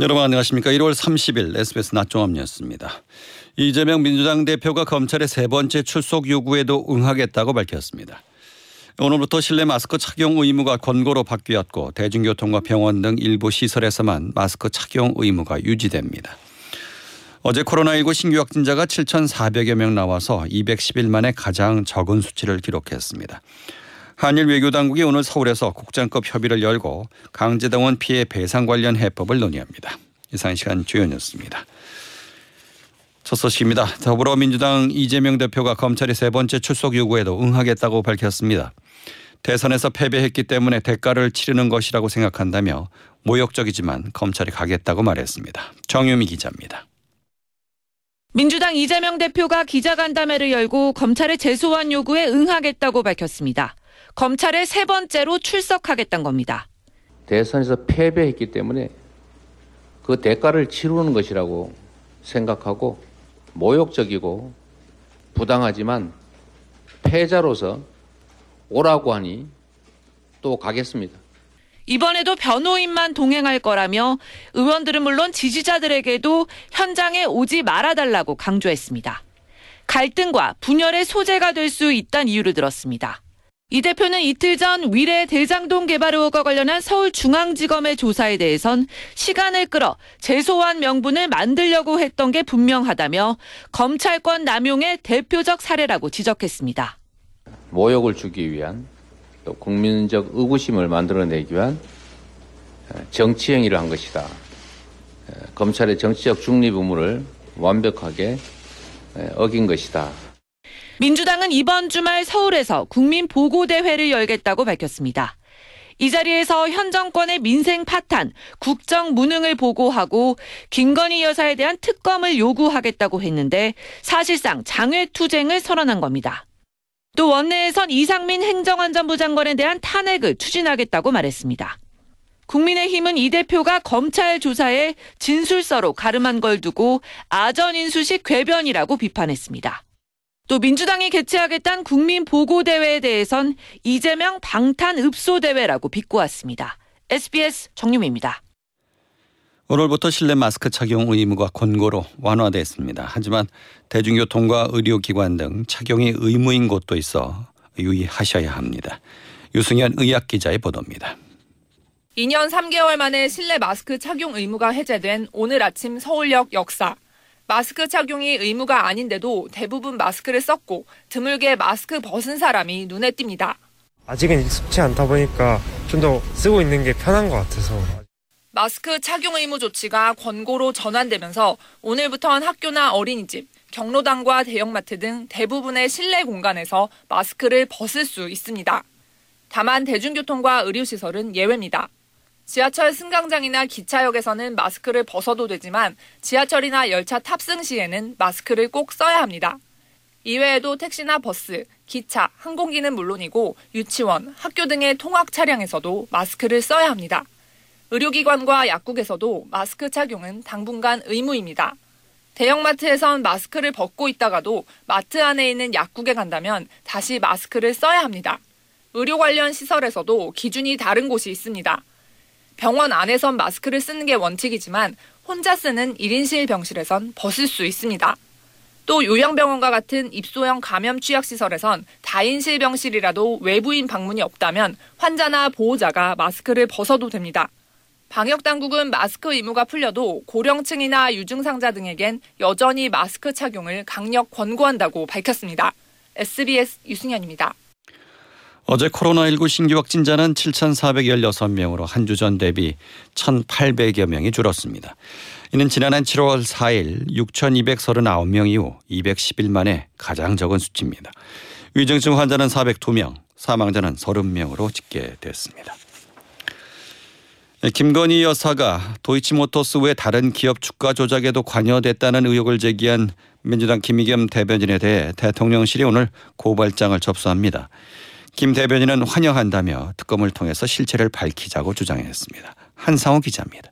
여러분 안녕하십니까. 1월 30일 SBS 낮종합 뉴스입니다. 이재명 민주당 대표가 검찰의 세 번째 출석 요구에도 응하겠다고 밝혔습니다. 오늘부터 실내 마스크 착용 의무가 권고로 바뀌었고 대중교통과 병원 등 일부 시설에서만 마스크 착용 의무가 유지됩니다. 어제 코로나19 신규 확진자가 7,400여 명 나와서 210일 만에 가장 적은 수치를 기록했습니다. 한일 외교당국이 오늘 서울에서 국장급 협의를 열고 강제동원 피해 배상 관련 해법을 논의합니다. 이상 시간 뉴스입니다. 첫 소식입니다. 더불어민주당 이재명 대표가 검찰의 세 번째 출석 요구에도 응하겠다고 밝혔습니다. 대선에서 패배했기 때문에 대가를 치르는 것이라고 생각한다며 모욕적이지만 검찰이 가겠다고 말했습니다. 정유미 기자입니다. 민주당 이재명 대표가 기자간담회를 열고 검찰의 재소환 요구에 응하겠다고 밝혔습니다. 검찰에 세 번째로 출석하겠다는 겁니다. 대선에서 패배했기 때문에 그 대가를 치르는 것이라고 생각하고 모욕적이고 부당하지만 패자로서 오라고 하니 또 가겠습니다. 이번에도 변호인만 동행할 거라며 의원들은 물론 지지자들에게도 현장에 오지 말아달라고 강조했습니다. 갈등과 분열의 소재가 될 수 있다는 이유를 들었습니다. 이 대표는 이틀 전 위례 대장동 개발 의혹과 관련한 서울중앙지검의 조사에 대해선 시간을 끌어 재소환 명분을 만들려고 했던 게 분명하다며 검찰권 남용의 대표적 사례라고 지적했습니다. 모욕을 주기 위한 또 국민적 의구심을 만들어내기 위한 정치 행위를 한 것이다. 검찰의 정치적 중립 의무를 완벽하게 어긴 것이다. 민주당은 이번 주말 서울에서 국민 보고대회를 열겠다고 밝혔습니다. 이 자리에서 현 정권의 민생 파탄, 국정 무능을 보고하고 김건희 여사에 대한 특검을 요구하겠다고 했는데 사실상 장외 투쟁을 선언한 겁니다. 또 원내에선 이상민 행정안전부 장관에 대한 탄핵을 추진하겠다고 말했습니다. 국민의힘은 이 대표가 검찰 조사에 진술서로 가름한 걸 두고 아전인수식 궤변이라고 비판했습니다. 또 민주당이 개최하겠다는 국민 보고 대회에 대해선 이재명 방탄 읍소 대회라고 비꼬았습니다. SBS 정유미입니다. 오늘부터 실내 마스크 착용 의무가 권고로 완화됐습니다. 하지만 대중교통과 의료기관 등 착용이 의무인 곳도 있어 유의하셔야 합니다. 유승현 의학기자의 보도입니다. 2년 3개월 만에 실내 마스크 착용 의무가 해제된 오늘 아침 서울역 역사. 마스크 착용이 의무가 아닌데도 대부분 마스크를 썼고 드물게 마스크 벗은 사람이 눈에 띕니다. 아직은 익숙치 않다 보니까 좀 더 쓰고 있는 게 편한 것 같아서. 마스크 착용 의무 조치가 권고로 전환되면서 오늘부터는 학교나 어린이집, 경로당과 대형마트 등 대부분의 실내 공간에서 마스크를 벗을 수 있습니다. 다만 대중교통과 의료시설은 예외입니다. 지하철 승강장이나 기차역에서는 마스크를 벗어도 되지만 지하철이나 열차 탑승 시에는 마스크를 꼭 써야 합니다. 이외에도 택시나 버스, 기차, 항공기는 물론이고 유치원, 학교 등의 통학 차량에서도 마스크를 써야 합니다. 의료기관과 약국에서도 마스크 착용은 당분간 의무입니다. 대형마트에선 마스크를 벗고 있다가도 마트 안에 있는 약국에 간다면 다시 마스크를 써야 합니다. 의료 관련 시설에서도 기준이 다른 곳이 있습니다. 병원 안에선 마스크를 쓰는 게 원칙이지만 혼자 쓰는 1인실 병실에선 벗을 수 있습니다. 또 요양병원과 같은 입소형 감염 취약시설에선 다인실 병실이라도 외부인 방문이 없다면 환자나 보호자가 마스크를 벗어도 됩니다. 방역당국은 마스크 의무가 풀려도 고령층이나 유증상자 등에겐 여전히 마스크 착용을 강력 권고한다고 밝혔습니다. SBS 유승현입니다. 어제 코로나19 신규 확진자는 7,416명으로 한 주 전 대비 1,800여 명이 줄었습니다. 이는 지난해 7월 4일 6,239명 이후 210일 만에 가장 적은 수치입니다. 위중증 환자는 402명, 사망자는 30명으로 집계됐습니다. 김건희 여사가 도이치모터스 외 다른 기업 주가 조작에도 관여됐다는 의혹을 제기한 민주당 김의겸 대변인에 대해 대통령실이 오늘 고발장을 접수합니다. 김 대변인은 환영한다며 특검을 통해서 실체를 밝히자고 주장했습니다. 한상호 기자입니다.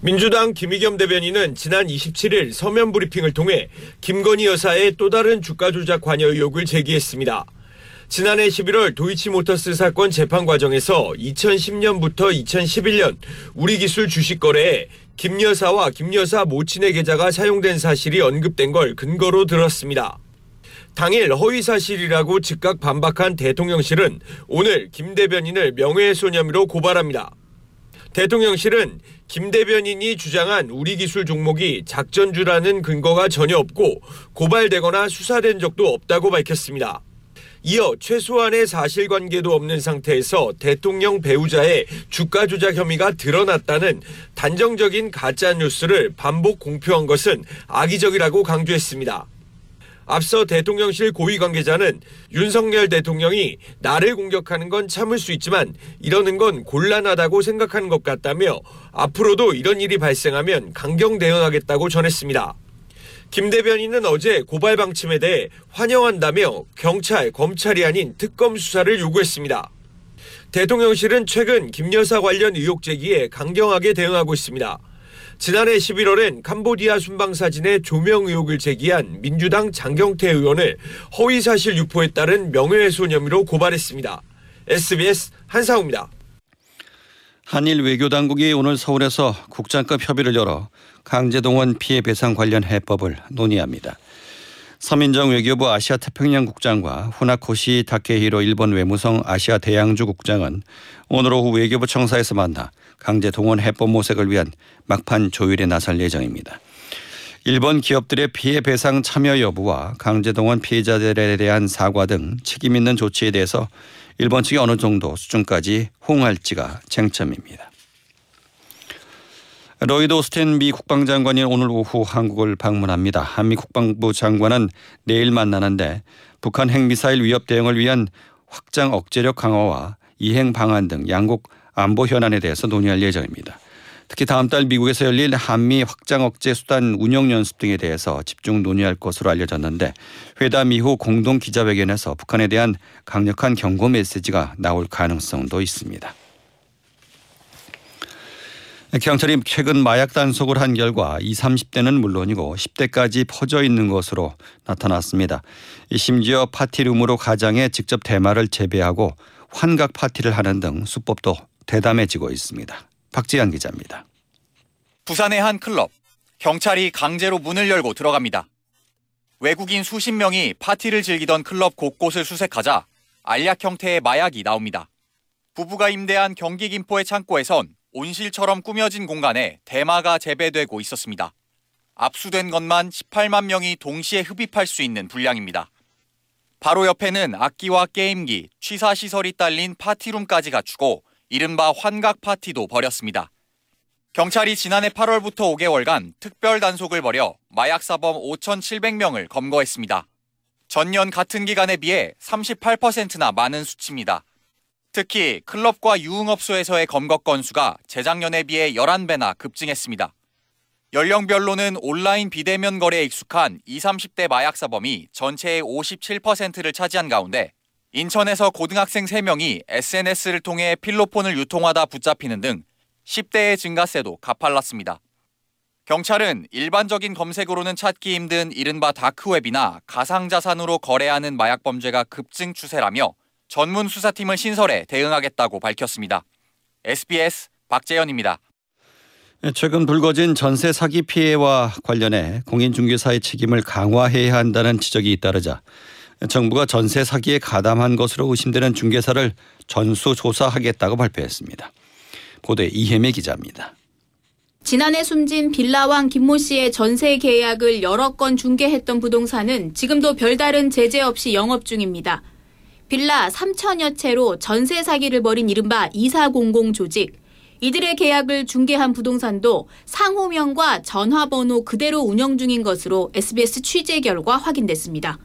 민주당 김의겸 대변인은 지난 27일 서면 브리핑을 통해 김건희 여사의 또 다른 주가 조작 관여 의혹을 제기했습니다. 지난해 11월 도이치모터스 사건 재판 과정에서 2010년부터 2011년 우리기술 주식 거래에 김 여사와 김 여사 모친의 계좌가 사용된 사실이 언급된 걸 근거로 들었습니다. 당일 허위 사실이라고 즉각 반박한 대통령실은 오늘 김 대변인을 명예훼손 혐의로 고발합니다. 대통령실은 김 대변인이 주장한 우리 기술 종목이 작전주라는 근거가 전혀 없고 고발되거나 수사된 적도 없다고 밝혔습니다. 이어 최소한의 사실관계도 없는 상태에서 대통령 배우자의 주가 조작 혐의가 드러났다는 단정적인 가짜 뉴스를 반복 공표한 것은 악의적이라고 강조했습니다. 앞서 대통령실 고위 관계자는 윤석열 대통령이 나를 공격하는 건 참을 수 있지만 이러는 건 곤란하다고 생각하는 것 같다며 앞으로도 이런 일이 발생하면 강경 대응하겠다고 전했습니다. 김 대변인은 어제 고발 방침에 대해 환영한다며 경찰, 검찰이 아닌 특검 수사를 요구했습니다. 대통령실은 최근 김 여사 관련 의혹 제기에 강경하게 대응하고 있습니다. 지난해 11월엔 캄보디아 순방 사진의 조명 의혹을 제기한 민주당 장경태 의원을 허위 사실 유포에 따른 명예훼손 혐의로 고발했습니다. SBS 한상우입니다. 한일 외교당국이 오늘 서울에서 국장급 협의를 열어 강제동원 피해 배상 관련 해법을 논의합니다. 서민정 외교부 아시아 태평양 국장과 후나코시 다케히로 일본 외무성 아시아 대양주 국장은 오늘 오후 외교부 청사에서 만나 강제 동원 해법 모색을 위한 막판 조율에 나설 예정입니다. 일본 기업들의 피해 배상 참여 여부와 강제 동원 피해자들에 대한 사과 등 책임 있는 조치에 대해서 일본 측이 어느 정도 수준까지 호응할지가 쟁점입니다. 로이드 오스틴 미 국방장관이 오늘 오후 한국을 방문합니다. 한미 국방부 장관은 내일 만나는데 북한 핵미사일 위협 대응을 위한 확장 억제력 강화와 이행 방안 등 양국 안보 현안에 대해서 논의할 예정입니다. 특히 다음 달 미국에서 열릴 한미 확장 억제 수단 운영 연습 등에 대해서 집중 논의할 것으로 알려졌는데 회담 이후 공동 기자회견에서 북한에 대한 강력한 경고 메시지가 나올 가능성도 있습니다. 경찰이 최근 마약 단속을 한 결과 20, 30대는 물론이고 10대까지 퍼져 있는 것으로 나타났습니다. 심지어 파티룸으로 가장에 직접 대마를 재배하고 환각 파티를 하는 등 수법도 대담해지고 있습니다. 박지현 기자입니다. 부산의 한 클럽. 경찰이 강제로 문을 열고 들어갑니다. 외국인 수십 명이 파티를 즐기던 클럽 곳곳을 수색하자 알약 형태의 마약이 나옵니다. 부부가 임대한 경기 김포의 창고에선 온실처럼 꾸며진 공간에 대마가 재배되고 있었습니다. 압수된 것만 18만 명이 동시에 흡입할 수 있는 분량입니다. 바로 옆에는 악기와 게임기, 취사시설이 딸린 파티룸까지 갖추고 이른바 환각 파티도 벌였습니다. 경찰이 지난해 8월부터 5개월간 특별 단속을 벌여 마약사범 5,700명을 검거했습니다. 전년 같은 기간에 비해 38%나 많은 수치입니다. 특히 클럽과 유흥업소에서의 검거 건수가 재작년에 비해 11배나 급증했습니다. 연령별로는 온라인 비대면 거래에 익숙한 20, 30대 마약사범이 전체의 57%를 차지한 가운데 인천에서 고등학생 3명이 SNS를 통해 필로폰을 유통하다 붙잡히는 등 10대의 증가세도 가팔랐습니다. 경찰은 일반적인 검색으로는 찾기 힘든 이른바 다크웹이나 가상자산으로 거래하는 마약 범죄가 급증 추세라며 전문 수사팀을 신설해 대응하겠다고 밝혔습니다. SBS 박재현입니다. 최근 불거진 전세 사기 피해와 관련해 공인중개사의 책임을 강화해야 한다는 지적이 잇따르자 정부가 전세 사기에 가담한 것으로 의심되는 중개사를 전수 조사하겠다고 발표했습니다. 보도에 이혜미 기자입니다. 지난해 숨진 빌라왕 김모 씨의 전세 계약을 여러 건 중개했던 부동산은 지금도 별다른 제재 없이 영업 중입니다. 빌라 3천여 채로 전세 사기를 벌인 이른바 2400 조직. 이들의 계약을 중개한 부동산도 상호명과 전화번호 그대로 운영 중인 것으로 SBS 취재 결과 확인됐습니다.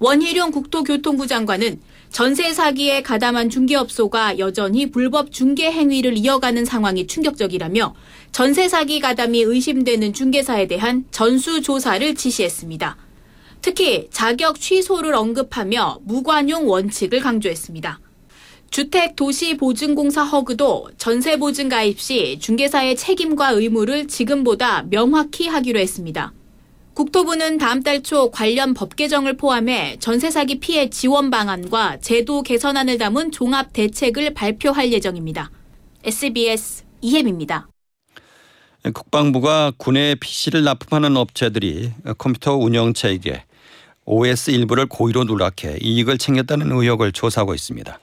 원희룡 국토교통부 장관은 전세 사기에 가담한 중개업소가 여전히 불법 중개 행위를 이어가는 상황이 충격적이라며 전세 사기 가담이 의심되는 중개사에 대한 전수 조사를 지시했습니다. 특히 자격 취소를 언급하며 무관용 원칙을 강조했습니다. 주택도시보증공사 허그도 전세보증 가입 시 중개사의 책임과 의무를 지금보다 명확히 하기로 했습니다. 국토부는 다음 달 초 관련 법 개정을 포함해 전세 사기 피해 지원 방안과 제도 개선안을 담은 종합 대책을 발표할 예정입니다. SBS 이혜미입니다. 국방부가 군에 PC를 납품하는 업체들이 컴퓨터 운영체계 OS 일부를 고의로 누락해 이익을 챙겼다는 의혹을 조사하고 있습니다.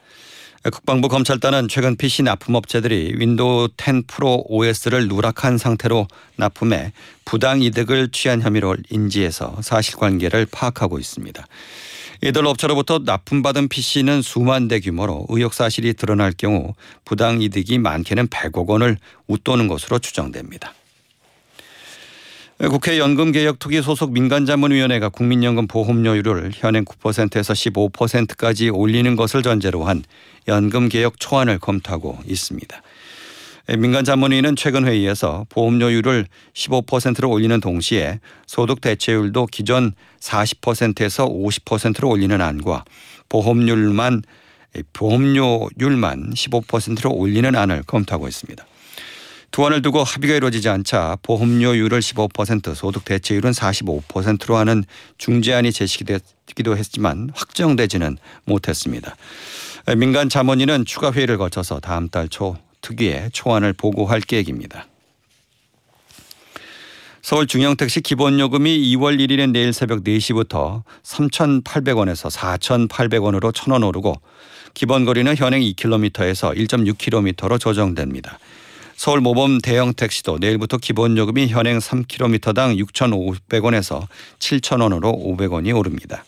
국방부 검찰단은 최근 PC 납품 업체들이 Windows 10 Pro OS를 누락한 상태로 납품해 부당 이득을 취한 혐의로 인지해서 사실관계를 파악하고 있습니다. 이들 업체로부터 납품받은 PC는 수만 대 규모로 의혹 사실이 드러날 경우 부당 이득이 많게는 100억 원을 웃도는 것으로 추정됩니다. 국회 연금개혁특위 소속 민간자문위원회가 국민연금 보험료율을 현행 9%에서 15%까지 올리는 것을 전제로 한 연금개혁 초안을 검토하고 있습니다. 민간자문위는 최근 회의에서 보험료율을 15%로 올리는 동시에 소득 대체율도 기존 40%에서 50%로 올리는 안과 보험료율만 보험료율만 15%로 올리는 안을 검토하고 있습니다. 두 안을 두고 합의가 이루어지지 않자 보험료율을 15% 소득 대체율은 45%로 하는 중재안이 제시되기도 했지만 확정되지는 못했습니다. 민간 자문위는 추가 회의를 거쳐서 다음 달 초 특위에 초안을 보고할 계획입니다. 서울 중형택시 기본요금이 2월 1일인 내일 새벽 4시부터 3,800원에서 4,800원으로 1,000원 오르고 기본 거리는 현행 2km에서 1.6km로 조정됩니다. 서울 모범 대형 택시도 내일부터 기본 요금이 현행 3km당 6,500원에서 7,000원으로 500원이 오릅니다.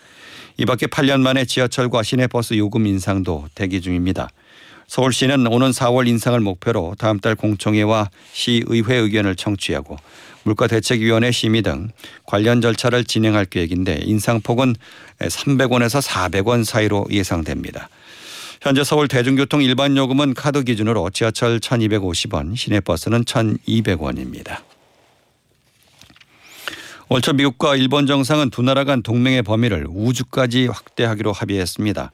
이 밖에 8년 만에 지하철과 시내버스 요금 인상도 대기 중입니다. 서울시는 오는 4월 인상을 목표로 다음 달 공청회와 시의회 의견을 청취하고 물가대책위원회 심의 등 관련 절차를 진행할 계획인데 인상폭은 300원에서 400원 사이로 예상됩니다. 현재 서울 대중교통 일반 요금은 카드 기준으로 지하철 1250원, 시내버스는 1200원입니다. 올 초 미국과 일본 정상은 두 나라 간 동맹의 범위를 우주까지 확대하기로 합의했습니다.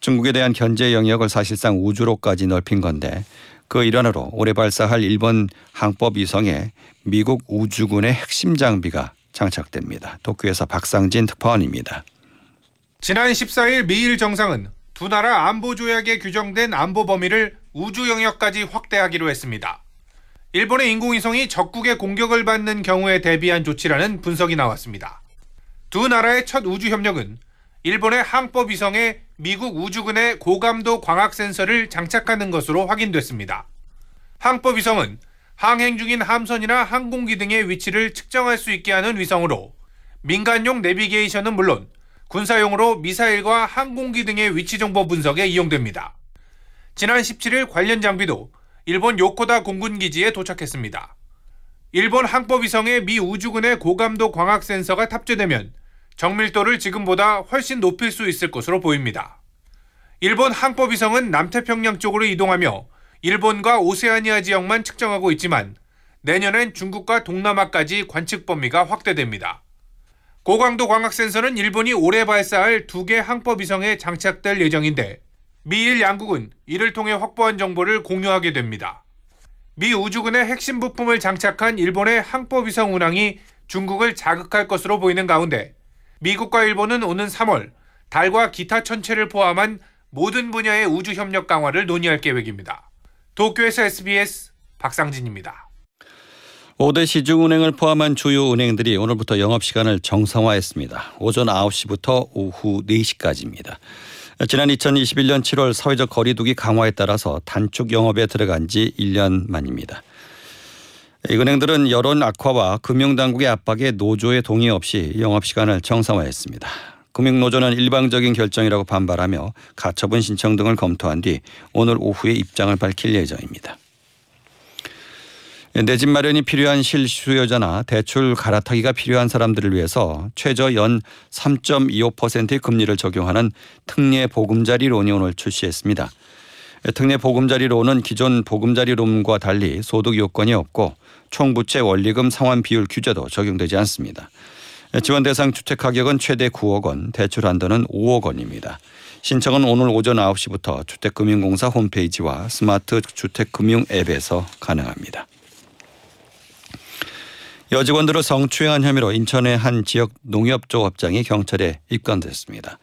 중국에 대한 견제 영역을 사실상 우주로까지 넓힌 건데 그 일환으로 올해 발사할 일본 항법 위성에 미국 우주군의 핵심 장비가 장착됩니다. 도쿄에서 박상진 특파원입니다. 지난 14일 미일 정상은 두 나라 안보 조약에 규정된 안보 범위를 우주 영역까지 확대하기로 했습니다. 일본의 인공위성이 적국의 공격을 받는 경우에 대비한 조치라는 분석이 나왔습니다. 두 나라의 첫 우주 협력은 일본의 항법 위성에 미국 우주군의 고감도 광학 센서를 장착하는 것으로 확인됐습니다. 항법 위성은 항행 중인 함선이나 항공기 등의 위치를 측정할 수 있게 하는 위성으로 민간용 내비게이션은 물론 군사용으로 미사일과 항공기 등의 위치 정보 분석에 이용됩니다. 지난 17일 관련 장비도 일본 요코다 공군기지에 도착했습니다. 일본 항법위성에 미 우주군의 고감도 광학 센서가 탑재되면 정밀도를 지금보다 훨씬 높일 수 있을 것으로 보입니다. 일본 항법위성은 남태평양 쪽으로 이동하며 일본과 오세아니아 지역만 측정하고 있지만 내년엔 중국과 동남아까지 관측 범위가 확대됩니다. 고강도 광학 센서는 일본이 올해 발사할 두 개 항법 위성에 장착될 예정인데 미일 양국은 이를 통해 확보한 정보를 공유하게 됩니다. 미 우주군의 핵심 부품을 장착한 일본의 항법 위성 운항이 중국을 자극할 것으로 보이는 가운데 미국과 일본은 오는 3월 달과 기타 천체를 포함한 모든 분야의 우주 협력 강화를 논의할 계획입니다. 도쿄에서 SBS 박상진입니다. 5대 시중은행을 포함한 주요 은행들이 오늘부터 영업시간을 정상화했습니다. 오전 9시부터 오후 4시까지입니다. 지난 2021년 7월 사회적 거리두기 강화에 따라서 단축 영업에 들어간 지 1년 만입니다. 이 은행들은 여론 악화와 금융당국의 압박에 노조의 동의 없이 영업시간을 정상화했습니다. 금융노조는 일방적인 결정이라고 반발하며 가처분 신청 등을 검토한 뒤 오늘 오후에 입장을 밝힐 예정입니다. 내 집 마련이 필요한 실수요자나 대출 갈아타기가 필요한 사람들을 위해서 최저 연 3.25%의 금리를 적용하는 특례 보금자리론이 오늘 출시했습니다. 특례 보금자리론은 기존 보금자리론과 달리 소득 요건이 없고 총부채 원리금 상환 비율 규제도 적용되지 않습니다. 지원 대상 주택 가격은 최대 9억 원, 대출 한도는 5억 원입니다. 신청은 오늘 오전 9시부터 주택금융공사 홈페이지와 스마트 주택금융 앱에서 가능합니다. 여직원들을 성추행한 혐의로 인천의 한 지역 농협조업장이 경찰에 입건됐습니다.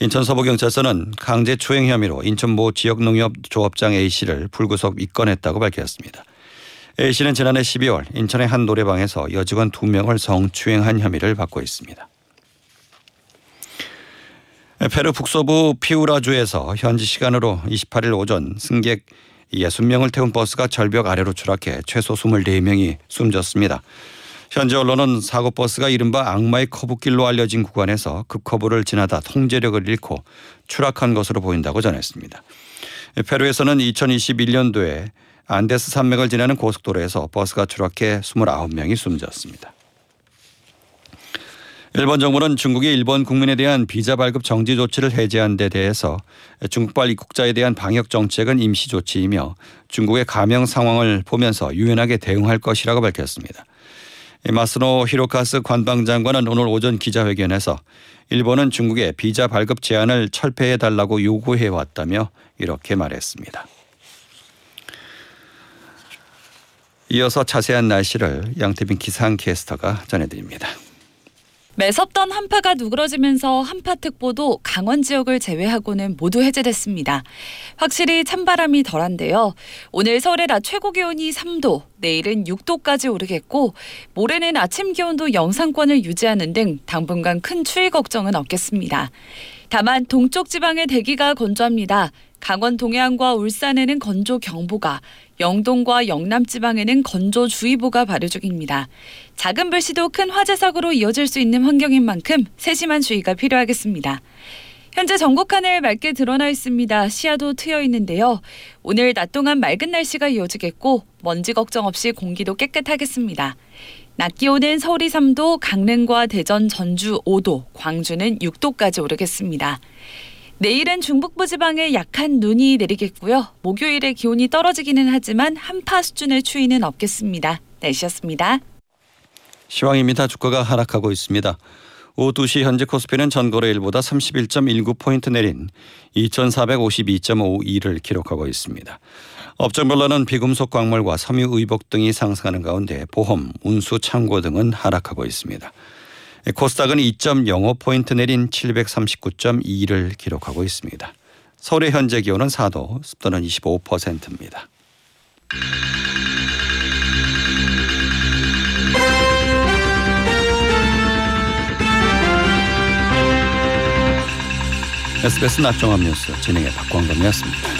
인천 서부경찰서는 강제추행 혐의로 인천 모 지역 농협조업장 A씨를 불구속 입건했다고 밝혔습니다. A씨는 지난해 12월 인천의 한 노래방에서 여직원 2명을 성추행한 혐의를 받고 있습니다. 페루 북서부 피우라주에서 현지 시간으로 28일 오전 승객 60명을 태운 버스가 절벽 아래로 추락해 최소 24명이 숨졌습니다. 현지 언론은 사고 버스가 이른바 악마의 커브길로 알려진 구간에서 급커브를 지나다 통제력을 잃고 추락한 것으로 보인다고 전했습니다. 페루에서는 2021년도에 안데스 산맥을 지나는 고속도로에서 버스가 추락해 29명이 숨졌습니다. 일본 정부는 중국이 일본 국민에 대한 비자 발급 정지 조치를 해제한 데 대해서 중국발 입국자에 대한 방역 정책은 임시 조치이며 중국의 감염 상황을 보면서 유연하게 대응할 것이라고 밝혔습니다. 마스노 히로카스 관방장관은 오늘 오전 기자회견에서 일본은 중국의 비자 발급 제한을 철폐해 달라고 요구해 왔다며 이렇게 말했습니다. 이어서 자세한 날씨를 양태빈 기상캐스터가 전해드립니다. 매섭던 한파가 누그러지면서 한파특보도 강원 지역을 제외하고는 모두 해제됐습니다. 확실히 찬바람이 덜한데요. 오늘 서울의 낮 최고 기온이 3도, 내일은 6도까지 오르겠고 모레는 아침 기온도 영상권을 유지하는 등 당분간 큰 추위 걱정은 없겠습니다. 다만 동쪽 지방의 대기가 건조합니다. 강원 동해안과 울산에는 건조 경보가, 영동과 영남 지방에는 건조 주의보가 발효 중입니다. 작은 불씨도 큰 화재 사고로 이어질 수 있는 환경인 만큼 세심한 주의가 필요하겠습니다. 현재 전국 하늘 맑게 드러나 있습니다. 시야도 트여 있는데요. 오늘 낮 동안 맑은 날씨가 이어지겠고 먼지 걱정 없이 공기도 깨끗하겠습니다. 낮 기온은 서울이 3도, 강릉과 대전, 전주 5도, 광주는 6도까지 오르겠습니다. 내일은 중북부 지방에 약한 눈이 내리겠고요. 목요일에 기온이 떨어지기는 하지만 한파 수준의 추위는 없겠습니다. 날씨였습니다. 시황입니다. 주가가 하락하고 있습니다. 오후 2시 현재 코스피는 전거래일보다 31.19포인트 내린 2452.52를 기록하고 있습니다. 업종별로는 비금속 광물과 섬유 의복 등이 상승하는 가운데 보험, 운수, 창고 등은 하락하고 있습니다. 코스닥은 2.05포인트 내린 739.2를 기록하고 있습니다. 서울의 현재 기온은 4도, 습도는 25%입니다. SBS 낮종합 뉴스 진행의 박광범이었습니다.